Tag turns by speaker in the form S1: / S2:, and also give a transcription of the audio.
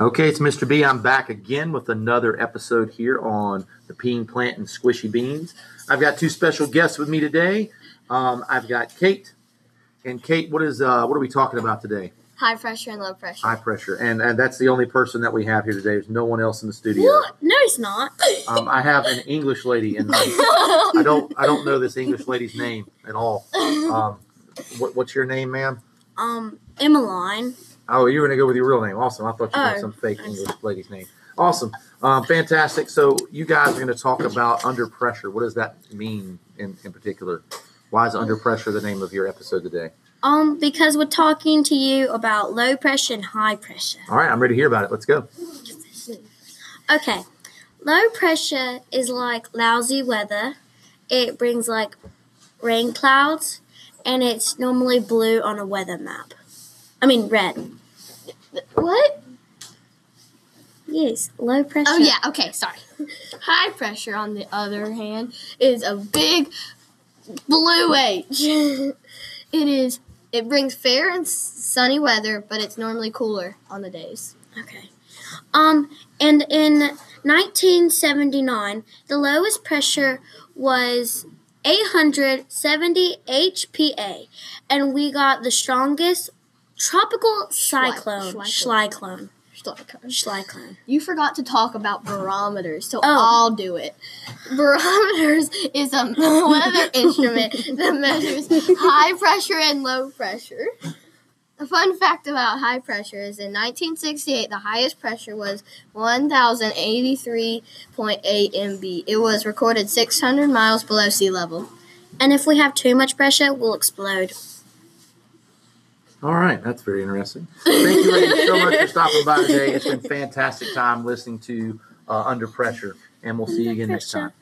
S1: Okay, it's Mr. B. I'm back again with another episode here on the peeing plant and squishy beans. I've got two special guests with me today. Um, I've got Kate, and Kate, what is uh, what are we talking about today?
S2: High pressure and low pressure.
S1: High pressure, and and that's the only person that we have here today. There's no one else in the studio.
S2: What? No, it's not.
S1: Um, I have an English lady, and I, I don't I don't know this English lady's name at all. Um, what, what's your name, ma'am?
S2: um, Emmeline.
S1: Oh, you're going to go with your real name. Awesome. I thought you had
S2: Oh,
S1: some fake English lady's name. Awesome. Um, fantastic. So, you guys are going to talk about under pressure. What does that mean in, in particular? Why is under pressure the name of your episode today?
S2: Um, because we're talking to you about low pressure and high pressure.
S1: All right, I'm ready to hear about it. Let's go.
S2: Okay. Low pressure is like lousy weather. It brings like rain clouds, and it's normally blue on a weather map. I mean, red.
S3: What?
S2: Yes, low pressure.
S3: Oh yeah. Okay. Sorry. High pressure, on the other hand, is a big blue H. it is. It brings fair and sunny weather, but it's normally cooler on the days.
S2: Okay. Um, and in 1979, the lowest pressure was 870 HPA, and we got the strongest tropical cyclone.
S3: Schlyclone.
S2: Schlyclone. Schlyclone.
S3: You forgot to talk about barometers, so
S2: Oh.
S3: I'll do it. Barometers is a weather instrument that measures high pressure and low pressure. A fun fact about high pressure is in 1968, the highest pressure was 1,083.8 MB. It was recorded 600 miles below sea level.
S2: And if we have too much pressure, we'll explode.
S1: All right, that's very interesting. Thank you, ladies, so much for stopping by today. It's been a fantastic time listening to uh, Under Pressure, and we'll see you again next time.